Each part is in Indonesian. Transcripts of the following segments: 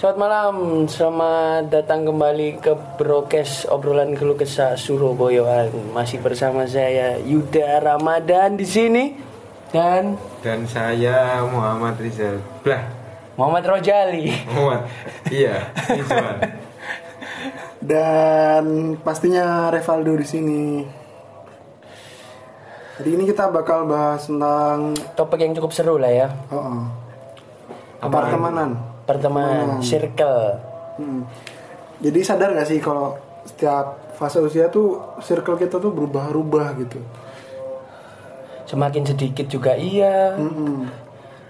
Selamat malam, selamat datang kembali ke Brokes obrolan keluh kesah Surabaya. Masih bersama saya Yuda Ramadan di sini dan Dan saya Muhammad Rizal. Blah, Muhammad Rojali. Muhammad. iya. Dan pastinya Revaldo di sini. Hari ini kita bakal bahas tentang Topik yang cukup seru lah ya. oh, oh, Apaan? pertemanan. Pertemanan, circle. Hmm. Jadi sadar gak sih kalau setiap fase usia tuh circle kita tuh berubah-ubah gitu. Semakin sedikit juga iya. Mm-mm.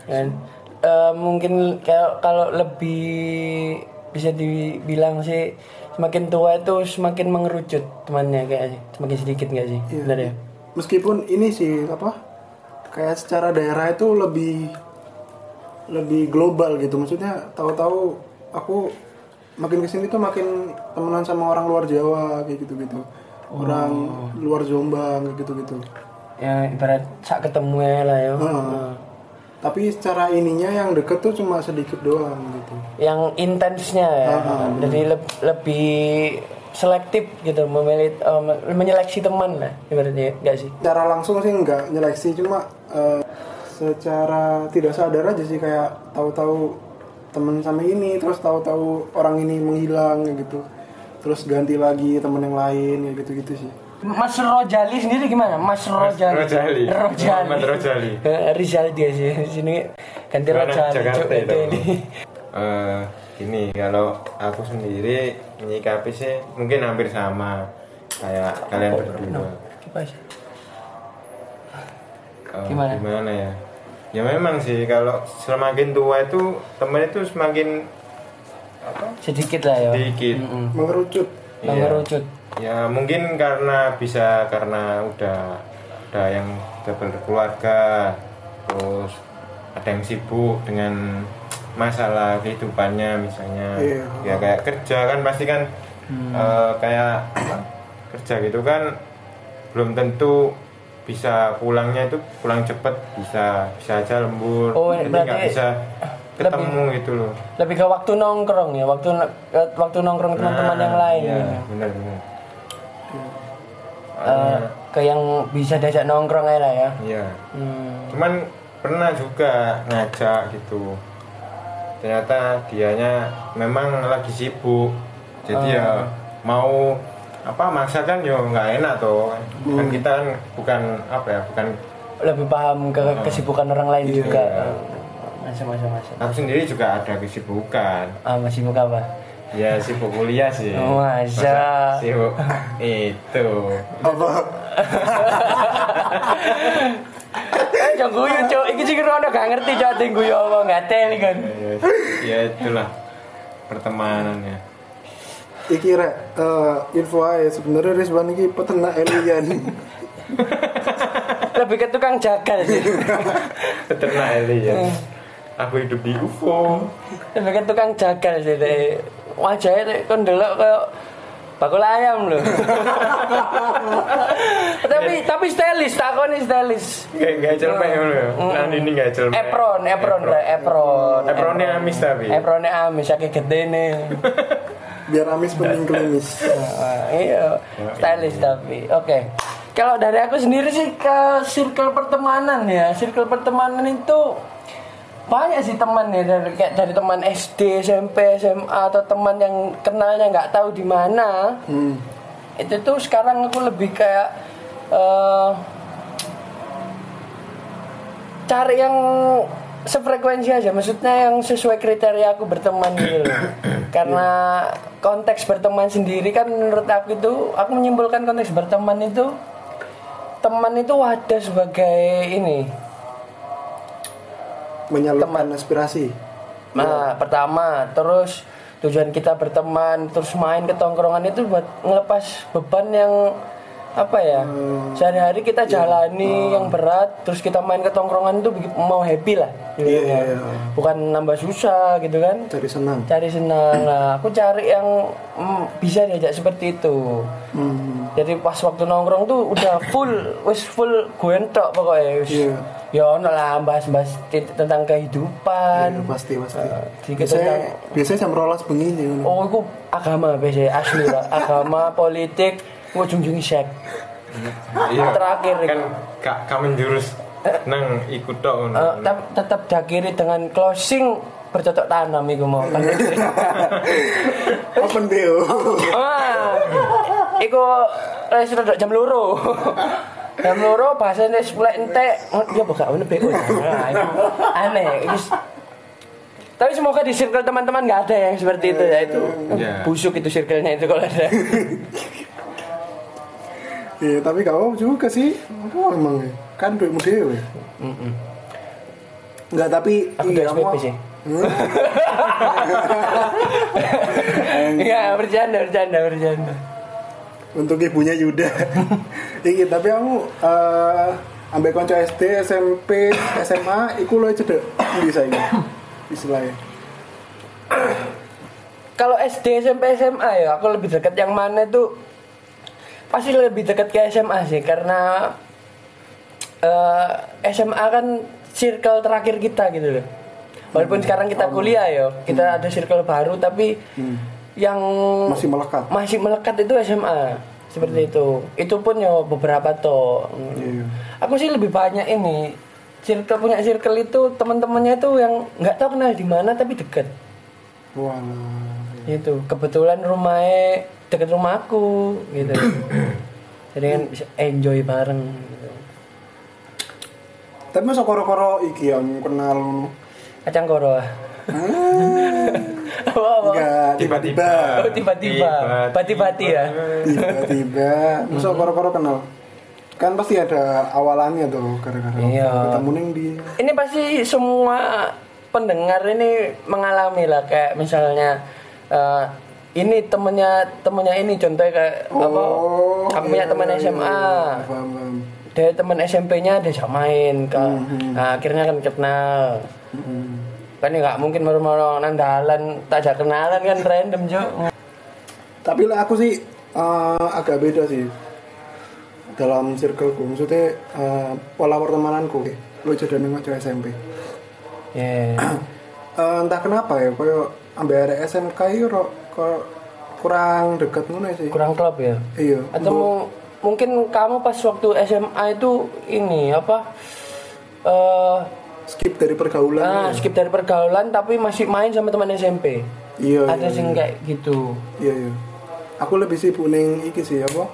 Dan eh, mungkin kalau kalau lebih bisa dibilang sih semakin tua itu semakin mengerucut temannya kayak. Semakin sedikit nggak sih? Iya. Benar ya? Meskipun ini sih apa? Kayak secara daerah itu lebih lebih global gitu. Maksudnya tahu-tahu aku makin ke sini tuh makin temenan sama orang luar Jawa kayak gitu-gitu. Orang luar Jombang kayak gitu-gitu. Ya ibarat sak ketemu ya lah ya. Heeh. Tapi secara ininya yang deket tuh cuma sedikit doang gitu. Yang intensnya ya. Jadi leb- lebih selektif gitu memilih eh, menyeleksi teman lah ibaratnya nggak sih? Secara langsung sih nggak nyeleksi cuma eh, secara tidak sadar aja sih kayak tahu-tahu temen sama ini terus tahu-tahu orang ini menghilang kayak gitu. Terus ganti lagi temen yang lain kayak gitu-gitu sih. Mas Rojali sendiri gimana? Mas Rojali. Rojali. Rojali. Muhammad Rojali. Eh, Rizal dia sih di sini ganti Rojali. Jakarta Cuk, itu? ini. Eh, ini kalau aku sendiri menyikapi sih mungkin hampir sama kayak kalian berdua. Eh, Gimana? Gimana ya? Ya memang sih kalau semakin tua itu teman itu semakin apa? Sedikit lah ya. Sedikit. Mm-mm. Mengerucut. Iya. Mengerucut. Ya mungkin karena bisa karena udah udah yang udah berkeluarga terus ada yang sibuk dengan masalah kehidupannya misalnya Iya. ya kayak kerja kan pasti kan eh, kayak apa, kerja gitu kan belum tentu bisa pulangnya itu pulang cepet bisa bisa aja lembur Oh, jadi nggak bisa ketemu gitu loh Lebih ke waktu nongkrong ya, waktu waktu nongkrong teman-teman Nah, yang lain. iya, gitu. benar benar Eh, ke yang bisa diajak nongkrong aja lah ya. iya Hmm. cuman pernah juga ngajak gitu ternyata dianya memang lagi sibuk jadi ya mau apa maksa kan ya nggak enak tuh kan kita kan bukan apa ya bukan Lebih paham ke kesibukan orang lain juga. Iya. Masa masa masa. aku sendiri juga ada kesibukan Ah, masih buka apa? ya sibuk kuliah sih Oh, masa. sibuk itu Apa? Eh, jangan guyu, Cuk. Iki sih kira gak ngerti ati guyu apa nggak teli kan. ya, ya itulah pertemanannya Iki rek eh, info aja sebenarnya Rizwan ini peternak alien. Lebih ke tukang jagal sih. peternak alien aku hidup di UFO Lebih ke tukang jagal sih deh. Wajahnya deh kon delok kayak bakul ayam loh. tapi tapi stylish, takoni stylish. Gak gak celmek ngono ya. Nah ini gak celmek. Apron, apron, Rek, apron. Apronnya amis tapi. Apronnya amis, sakit gede nih. Biar amis penting klinis. Nah, iya, stylish tapi. Oke. Kalau dari aku sendiri sih ke circle pertemanan ya. Circle pertemanan itu banyak sih teman ya dari kayak dari teman SD, SMP, SMA atau teman yang kenalnya nggak tahu di mana. Hmm. Itu tuh sekarang aku lebih kayak eh cari yang sefrekuensi aja maksudnya yang sesuai kriteria aku berteman gitu loh. karena konteks berteman sendiri kan menurut aku itu aku menyimpulkan konteks berteman itu teman itu wadah sebagai ini Menyalurkan aspirasi. Nah, pertama, terus tujuan kita berteman, terus main ke tongkrongan itu buat ngelepas beban yang apa ya? Sehari-hari kita jalani yang berat, terus kita main ke tongkrongan itu mau happy lah. gitu Iya, ya. iya. Bukan nambah susah gitu kan. Cari senang. Cari senang. Nah, aku cari yang mm, bisa diajak seperti itu. Hmm. Jadi pas waktu nongkrong tuh udah full, wis full gue entok pokoknya wis. Iya. Ya ono lah bahas-bahas tentang kehidupan. Iya, pasti pasti sedikit biasanya tentang- biasanya jam rolas begini. Oh, itu agama biasanya asli lah. Agama, politik, ujung-ujungnya seks. Iya. Terakhir kan gak gak menjurus nang ikut tok ngono. Eh, tapi tetap diakhiri dengan closing bercocok tanam iku mau. Kan open BO ah, iku wis rodok jam loro. Jam loro bahasane wis mulai entek. Ya kok gak ono BO. Nah, aneh. Tapi semoga di circle teman-teman nggak ada yang seperti itu ya itu Iya. busuk itu circle-nya itu kalau ada. Iya, tapi kau juga sih. Apa emang ya? Kan duitmu dewe. Enggak, tapi Aku iya, udah SPP apa- sih. Iya bercanda bercanda bercanda. Untuk ibunya Yuda. Iki, tapi kamu eh ambek kanca SD, SMP, SMA iku lo cedek ndi saiki? Istilahnya. Kalau SD, SMP, SMA ya aku lebih dekat yang mana tuh pasti lebih dekat ke SMA sih karena eh, SMA kan circle terakhir kita gitu loh. Walaupun sekarang kita kuliah ya, kita ada circle baru tapi yang Masih melekat. masih melekat itu SMA seperti itu. Itu pun ya beberapa toh. Iya. Aku sih lebih banyak ini circle punya circle itu teman-temannya itu yang nggak tahu kenal di mana tapi dekat Walah. Itu kebetulan rumahnya dekat rumahku gitu. Jadi kan bisa enjoy bareng gitu. Tapi masa koro-koro iki yang kenal ngono? kacang koro. Ah. Enggak, Tiba-tiba. oh tiba-tiba. Bati-bati ya? Tiba-tiba. Masa koro-koro kenal? Kan pasti ada awalannya tuh gara-gara Iya. ketemu ning di ini pasti semua pendengar ini mengalami lah kayak misalnya eh, ini temennya temennya ini contohnya kayak apa? Aku punya iya, teman iya, SMA iya. Paham, paham. dari teman SMP-nya diajak main ke nah, akhirnya kan kenal. Hmm. kan ya nggak mungkin mau nang dalan tak ajak kenalan kan random jo tapi lah aku sih eh, agak beda sih. Dalam circleku maksudnya eh, pola pertemananku lo jadi nengok cewek SMP ya Eh, entah kenapa ya koyo ambil area SMK kok kurang dekat ngono sih? Kurang klub ya? Iya. Atau mu- mungkin kamu pas waktu SMA itu ini apa eh skip dari pergaulan ah, skip dari pergaulan tapi masih main sama teman SMP iya ada iya, sing kayak gitu. Iya iya. Aku lebih sibuk ning iki sih apa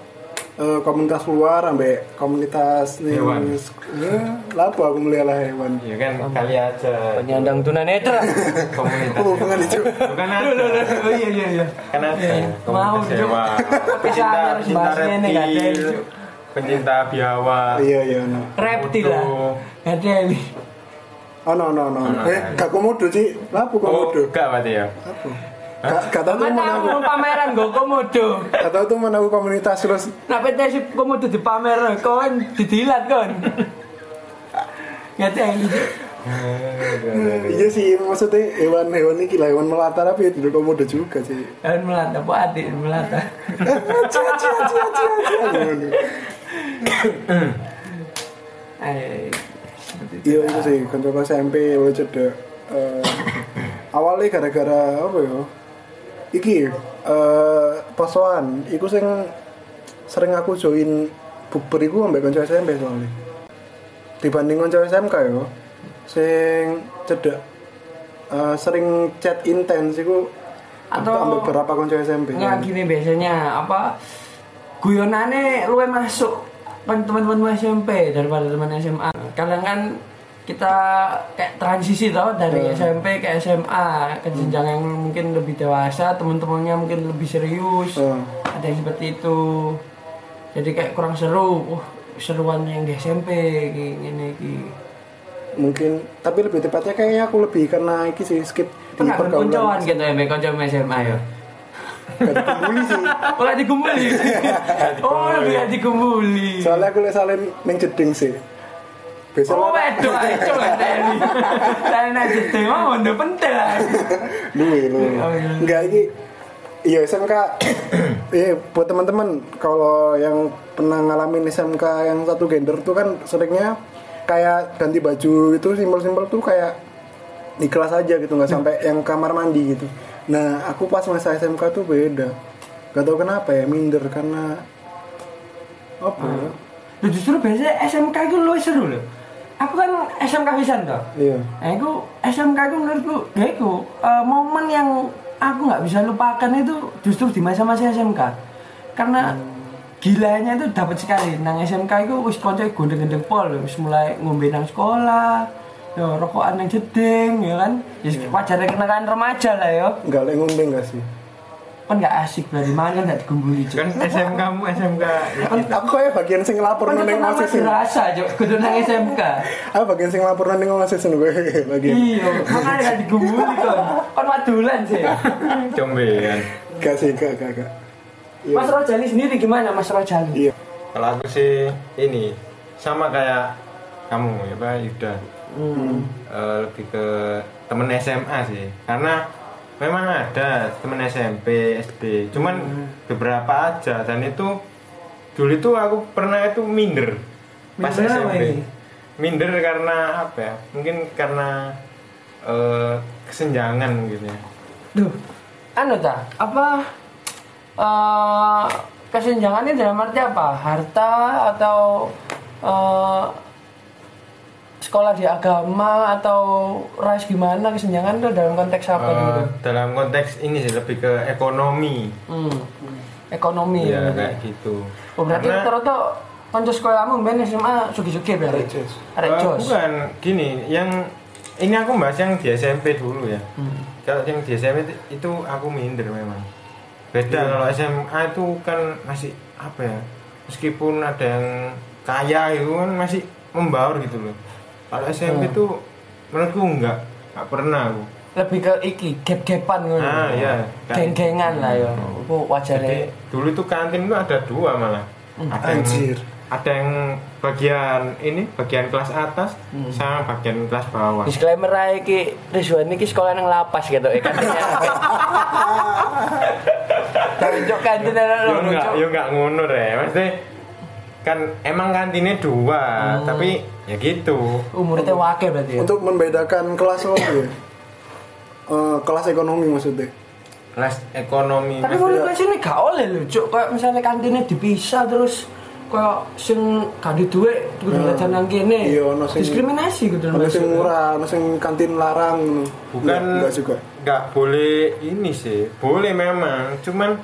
Eh, komunitas luar ambek komunitas Hewan. ya lapo aku melihara hewan Ya kan kali aja penyandang tunanetra komunitas. oh bukan itu Bukan ada. oh iya iya iya Kan ada. Mau, Komunitas Cuk. hewan. Nggak ada, reptil. Pencinta biawak. iya iya no reptil lah ada oh no no no no, eh gak komodo sih lapo Oh, komodo enggak berarti ya. apa tahu tuh mana aku pameran gue komodo tahu tuh mana aku komunitas terus Nah, PT si komodo di pamer, kon didilat kon. Ngerti yang gitu. iya sih maksudnya hewan-hewan ini lah hewan melata tapi itu komodo juga sih Dan melata, apa adik melata. Cia, cia, cia, cia, cia. Seperti itu. Iya itu sih kanca SMP lo cedek eh, awalnya gara-gara apa ya iki eh posoan iku sing sering aku join bukber iku ambek kanca SMP soalnya. Dibanding kanca SMK ya sing cedek eh, sering chat intens iku Atau- beberapa kanca SMP Nggak gini biasanya apa guyonane luwe masuk kan teman-teman SMP daripada teman SMA. Kadang kan kita kayak transisi tau dari SMP ke SMA ke jenjang yang mungkin lebih dewasa teman-temannya mungkin lebih serius Hmm. ada yang seperti itu. Jadi kayak kurang seru wah seruan yang di SMP gini gini mungkin tapi lebih tepatnya kayaknya aku lebih karena iki sih skip di pergaulan gitu ya konco SMA ya? Gak dikumpuli sih. Lagi dikumpuli? Oh lebih dikumpuli. Soalnya aku salin neng jeding sih besok oh tadi. Aja deh mau udah penting lah. Luwe, luwe. Oh, iya. Enggak ini Iya SMK Iya buat teman-teman Kalau yang pernah ngalamin SMK yang satu gender tuh kan seringnya kayak ganti baju itu simpel-simpel tuh kayak di kelas aja gitu nggak sampai yang kamar mandi gitu. Nah aku pas masa SMK tuh beda. Gak tau kenapa ya minder karena apa ya? Loh, justru biasanya SMK itu lebih seru loh aku kan SMK pisan toh iya Nah, itu SMK itu menurutku, ya itu eh, momen yang aku nggak bisa lupakan itu justru di masa-masa SMK. Karena gilanya itu dapat sekali. Nang SMK itu wis konco gondeng-gondeng pol, wis mulai ngombe nang sekolah, ya rokokan yang jeding, ya kan. Ya wajar kenakan remaja lah ya. nggak lagi ngombe nggak sih Kan nggak asik berarti mana kan nggak digumbuli Cuk. kan SMK mu SMK kan aku kayak bagian sing lapor Kan neng osis ini dirasa, Cuk. Kudu nang SMK. aku bagian sing lapor neng osis ini gue bagian Iya, makanya nggak digumbuli kan. Kan madulan sih. combean gak sih gak gak gak Iya. Mas Rojali sendiri gimana Mas Rojali? iya kalau aku sih ini sama kayak kamu ya Pak Yuda Hmm. Eh, lebih ke temen SMA sih karena memang ada temen SMP SD cuman beberapa aja. Dan itu dulu itu aku pernah itu minder. Pas Minder apa SMP ini? minder karena apa ya? Mungkin karena eh, kesenjangan mungkin ya. Duh, anu ta, apa eh kesenjangannya dalam arti apa? Harta atau eh sekolah di agama atau ras gimana kesenjangan itu dalam konteks apa Eh, gitu? dalam konteks ini sih lebih ke ekonomi Hmm. Ekonomi ya ya. kayak gitu Oh, berarti Karena- rata-rata kanca sekolahmu ben SMA sugi-sugi berarti. Arek jos. Arek Eh, bukan gini yang ini aku bahas yang di SMP dulu ya Hmm. kalau yang di SMP itu- itu aku minder memang beda kalau SMA itu kan masih apa ya meskipun ada yang kaya itu kan masih membaur gitu loh kalau SMP itu menurutku enggak enggak pernah aku. Lebih ke iki gap-gapan. Ah, iya. Geng-gengan lah ya. Apa wajare jadi dulu itu kantin itu ada dua malah. Ada yang Anjir. ada yang bagian ini bagian kelas atas sama bagian kelas bawah. Disclaimer aja ki Rizwan ini sekolah nang lapas gitu. Ya. Kan. Tunjuk kantin ada yo enggak yo enggak ngono re. Maksudnya kan emang kantinnya dua tapi ya gitu. Umurnya wake berarti ya. untuk membedakan kelas apa ya? Eh, kelas ekonomi maksudnya. Kelas ekonomi Tapi kalau kelas ini gak oleh lho, Cuk. Kayak misalnya kantinnya dipisah terus kayak sing gak di duit kudu jajan nang kene. Iya, ono sing- diskriminasi gitu ada sing murah ada sing kantin larang bukan Nggak- nggak juga. nggak boleh ini sih. Boleh memang cuman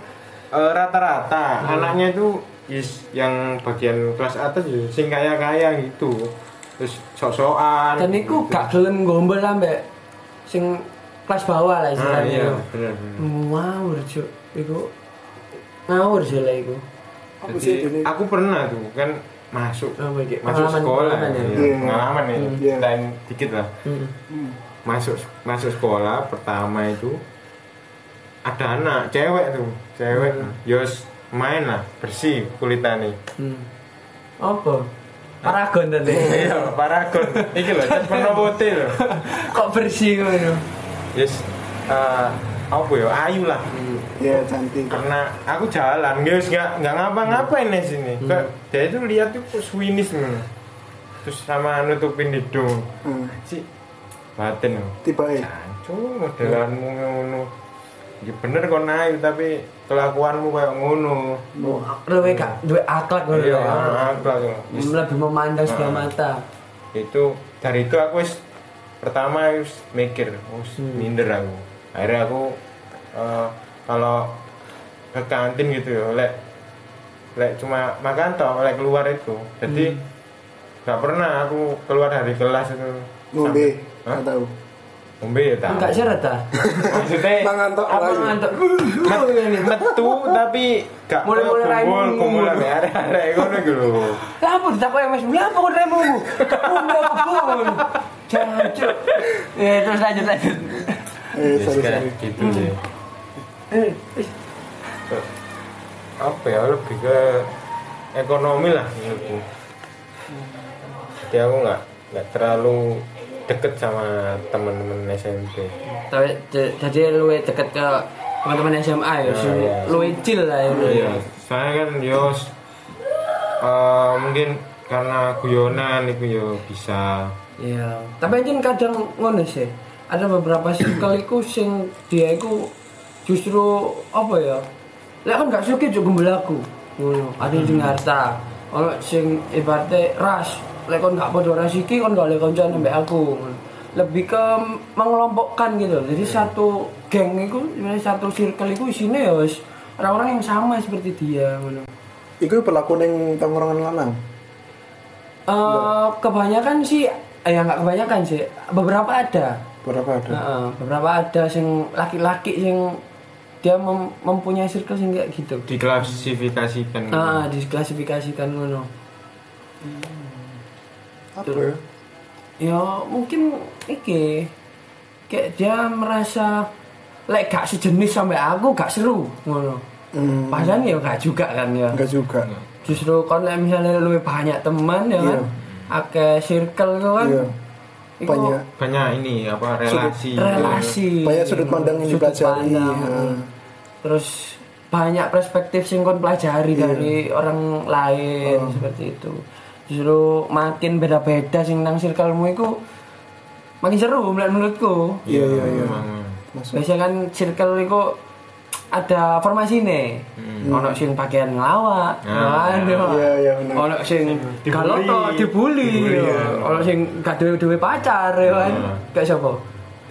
eh, rata-rata. Anaknya itu is yang bagian kelas atas ya sing kaya kaya gitu terus sok-sokan Dan iku gak gelem gombal sampe sing kelas bawah lah ah istilahnya. iya bener bener. Ngawur, Cuk. Iku ngawur sih lah iku. apa sih Jadi aku pernah tuh kan masuk Apa iki? masuk Pengalaman- sekolah pengalaman ya? ya, Iya. pengalaman ya Iya. dan dikit lah Hmm. masuk masuk sekolah pertama itu ada anak cewek tuh cewek yos main lah bersih kulitannya Hmm. Apa? Paragon tadi. iya paragon. Iki loh cat warna putih loh Kok bersih ngono? yes eh, apa ya? Ayu lah. Ya cantik. Karena aku jalan guys nggak nggak ngapa-ngapain di sini. Kayak dia itu lihat tuh kok swinis nih terus sama nutupin hidung Hmm. si batin. Loh tiba ya Jancu modelanmu ngono. Ya bener kok naik tapi kelakuanmu kayak ngono. Luwe gak duwe akhlak ngono Iya, ya. tuh. Wis, Lebih memandang sebelah Ah. mata. Itu dari itu aku wis pertama wis mikir, wis minder aku. Akhirnya aku eh, kalau ke kantin gitu ya, lek lek cuma makan toh, lek keluar itu. Jadi nggak pernah aku keluar dari kelas itu. ngombe nggak tahu Ya tahu. Enggak seret ah. Maksudnya Mangan tok apa. Ngantuk. Met- metu tapi gak Mulai-mulai kumpul raimu. kumpul ambek arek-arek ngono iki lho. Lah apa ditakoki Mas? Lah apa. Jancuk. Ya terus lanjut lanjut. eh Yes, sorry gitu sih. Eh, eh, Apa ya lebih ke ekonomi lah menurutku. Jadi aku nggak nggak terlalu deket sama teman-teman SMP. Tapi jadi luwe deket ke teman-teman SMA ya, Ya, sing ya. luwe chill lah ya. Iya, saya kan yos eh, mungkin karena guyonan itu yo bisa Iya, tapi anjing kadang ngono sih. Ada beberapa circle iku sing dia iku justru apa ya? Lek kan gak suka juga gembelaku. Ngono, ada sing harta. Ono sing ibaratnya ras. Lek kon gak padha ras iki kon gak oleh kancan sampe aku. Lebih ke mengelompokkan gitu. Jadi satu geng iku, satu circle iku isinya ya wis orang-orang yang sama seperti dia ngono. Iku berlaku ning tongkrongan lanang. Eh, kebanyakan sih eh, ya nggak kebanyakan sih beberapa ada Berapa ada? Heeh, beberapa ada sing laki-laki sing dia mem- mempunyai circle sing kayak gitu diklasifikasikan ah diklasifikasikan ngono Apa? Ya? ya mungkin iki. Kayak dia merasa lek gak sejenis sampai aku gak seru ngono. Hmm, padahal ya gak juga kan ya. Enggak juga. justru kon lek misalnya lebih banyak teman ya kan? Akeh circle itu kan? Iya. iku Banyak. Banyak ini apa relasi. relasi. Banyak sudut pandang yang Sudut dipelajari. pandang. Heeh. terus banyak perspektif sing kon pelajari dari orang lain seperti itu justru makin beda-beda sing nang circlemu itu makin seru menurut- menurutku. Iya iya iya. memang biasanya kan circle itu ada formasi nih ono sing pakaian ngelawak aduh Iya iya benar. ono sing galoto dibully. Ono sing gak duwe duwe pacar ya kan? Kayak siapa?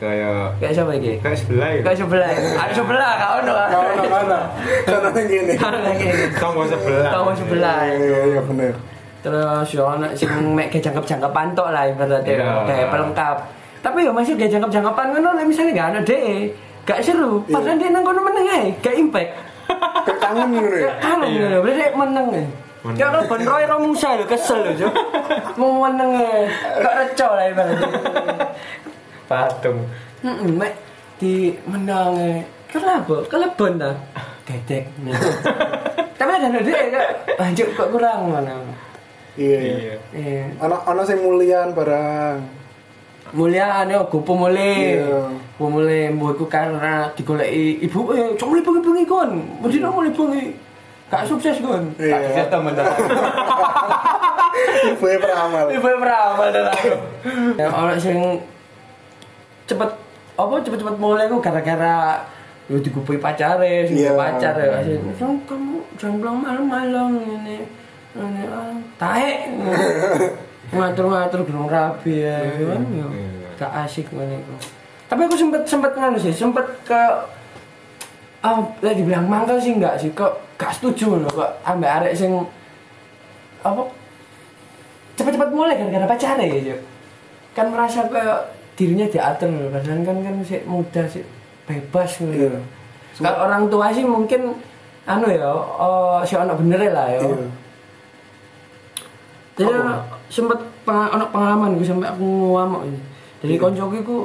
Kayak kayak siapa iki? kayak sebelah ya. Kayak sebelah ada sebelah kau ono. Mana mana? Sana yang gini. Ono lagi tonggo sebelah. Tahu sebelah. Iya iya iya benar. Terus yo ono sing mek jangkep-jangkepan tok lah ibaratnya Iya. kayak pelengkap. Tapi yo masih kayak jangkep-jangkepan ngono lek misalnya gak ada DE gak seru. Padahal dia nang kono meneng ae gak impact. Kayak kangen gitu ya. gak kangen ngono berarti meneng ae. Ya lo Ben Roy Ro Musa lho kesel lho Cuk. Mau meneng ae. Gak reco lah ibaratnya. Patung. Heeh, mek di menang ae. Kenapa kelebon ta? Dedek tapi ada DE kok anjuk kok kurang mana Iya. iya Iya. Ono ono sing mulian barang. mulia ane go pemule Iya. pemule mbokku karena digoleki ibu eh cuma bengi bengi kon mesti nang mulai bengi gak sukses kon Iya. gak sukses temen Ibu ya peramal. ibu peramal dan aku ya orang sing cepet apa cepet-cepet mulai ku gara-gara lu digupui pacare sing Iya. pacar ya "Kamu- kamu jangan pulang malam-malam ini taek ngatur-ngatur gunung rapi ya kan ya. gak asik ngene iku. tapi aku sempet sempet nganu sih sempet ke ah lah dibilang mangkel sih enggak sih kok gak setuju loh kok ambek arek sing apa cepet-cepet mulai gara-gara pacare ya Cuk. kan merasa kayak dirinya diatur loh padahal kan kan sih muda sih bebas gitu Iya. kalau orang tua sih mungkin anu ya oh si anak bener lah ya Iya. Jadi sempet peng, ono pengalaman gue sampai aku ngamuk ini dari koncoku iku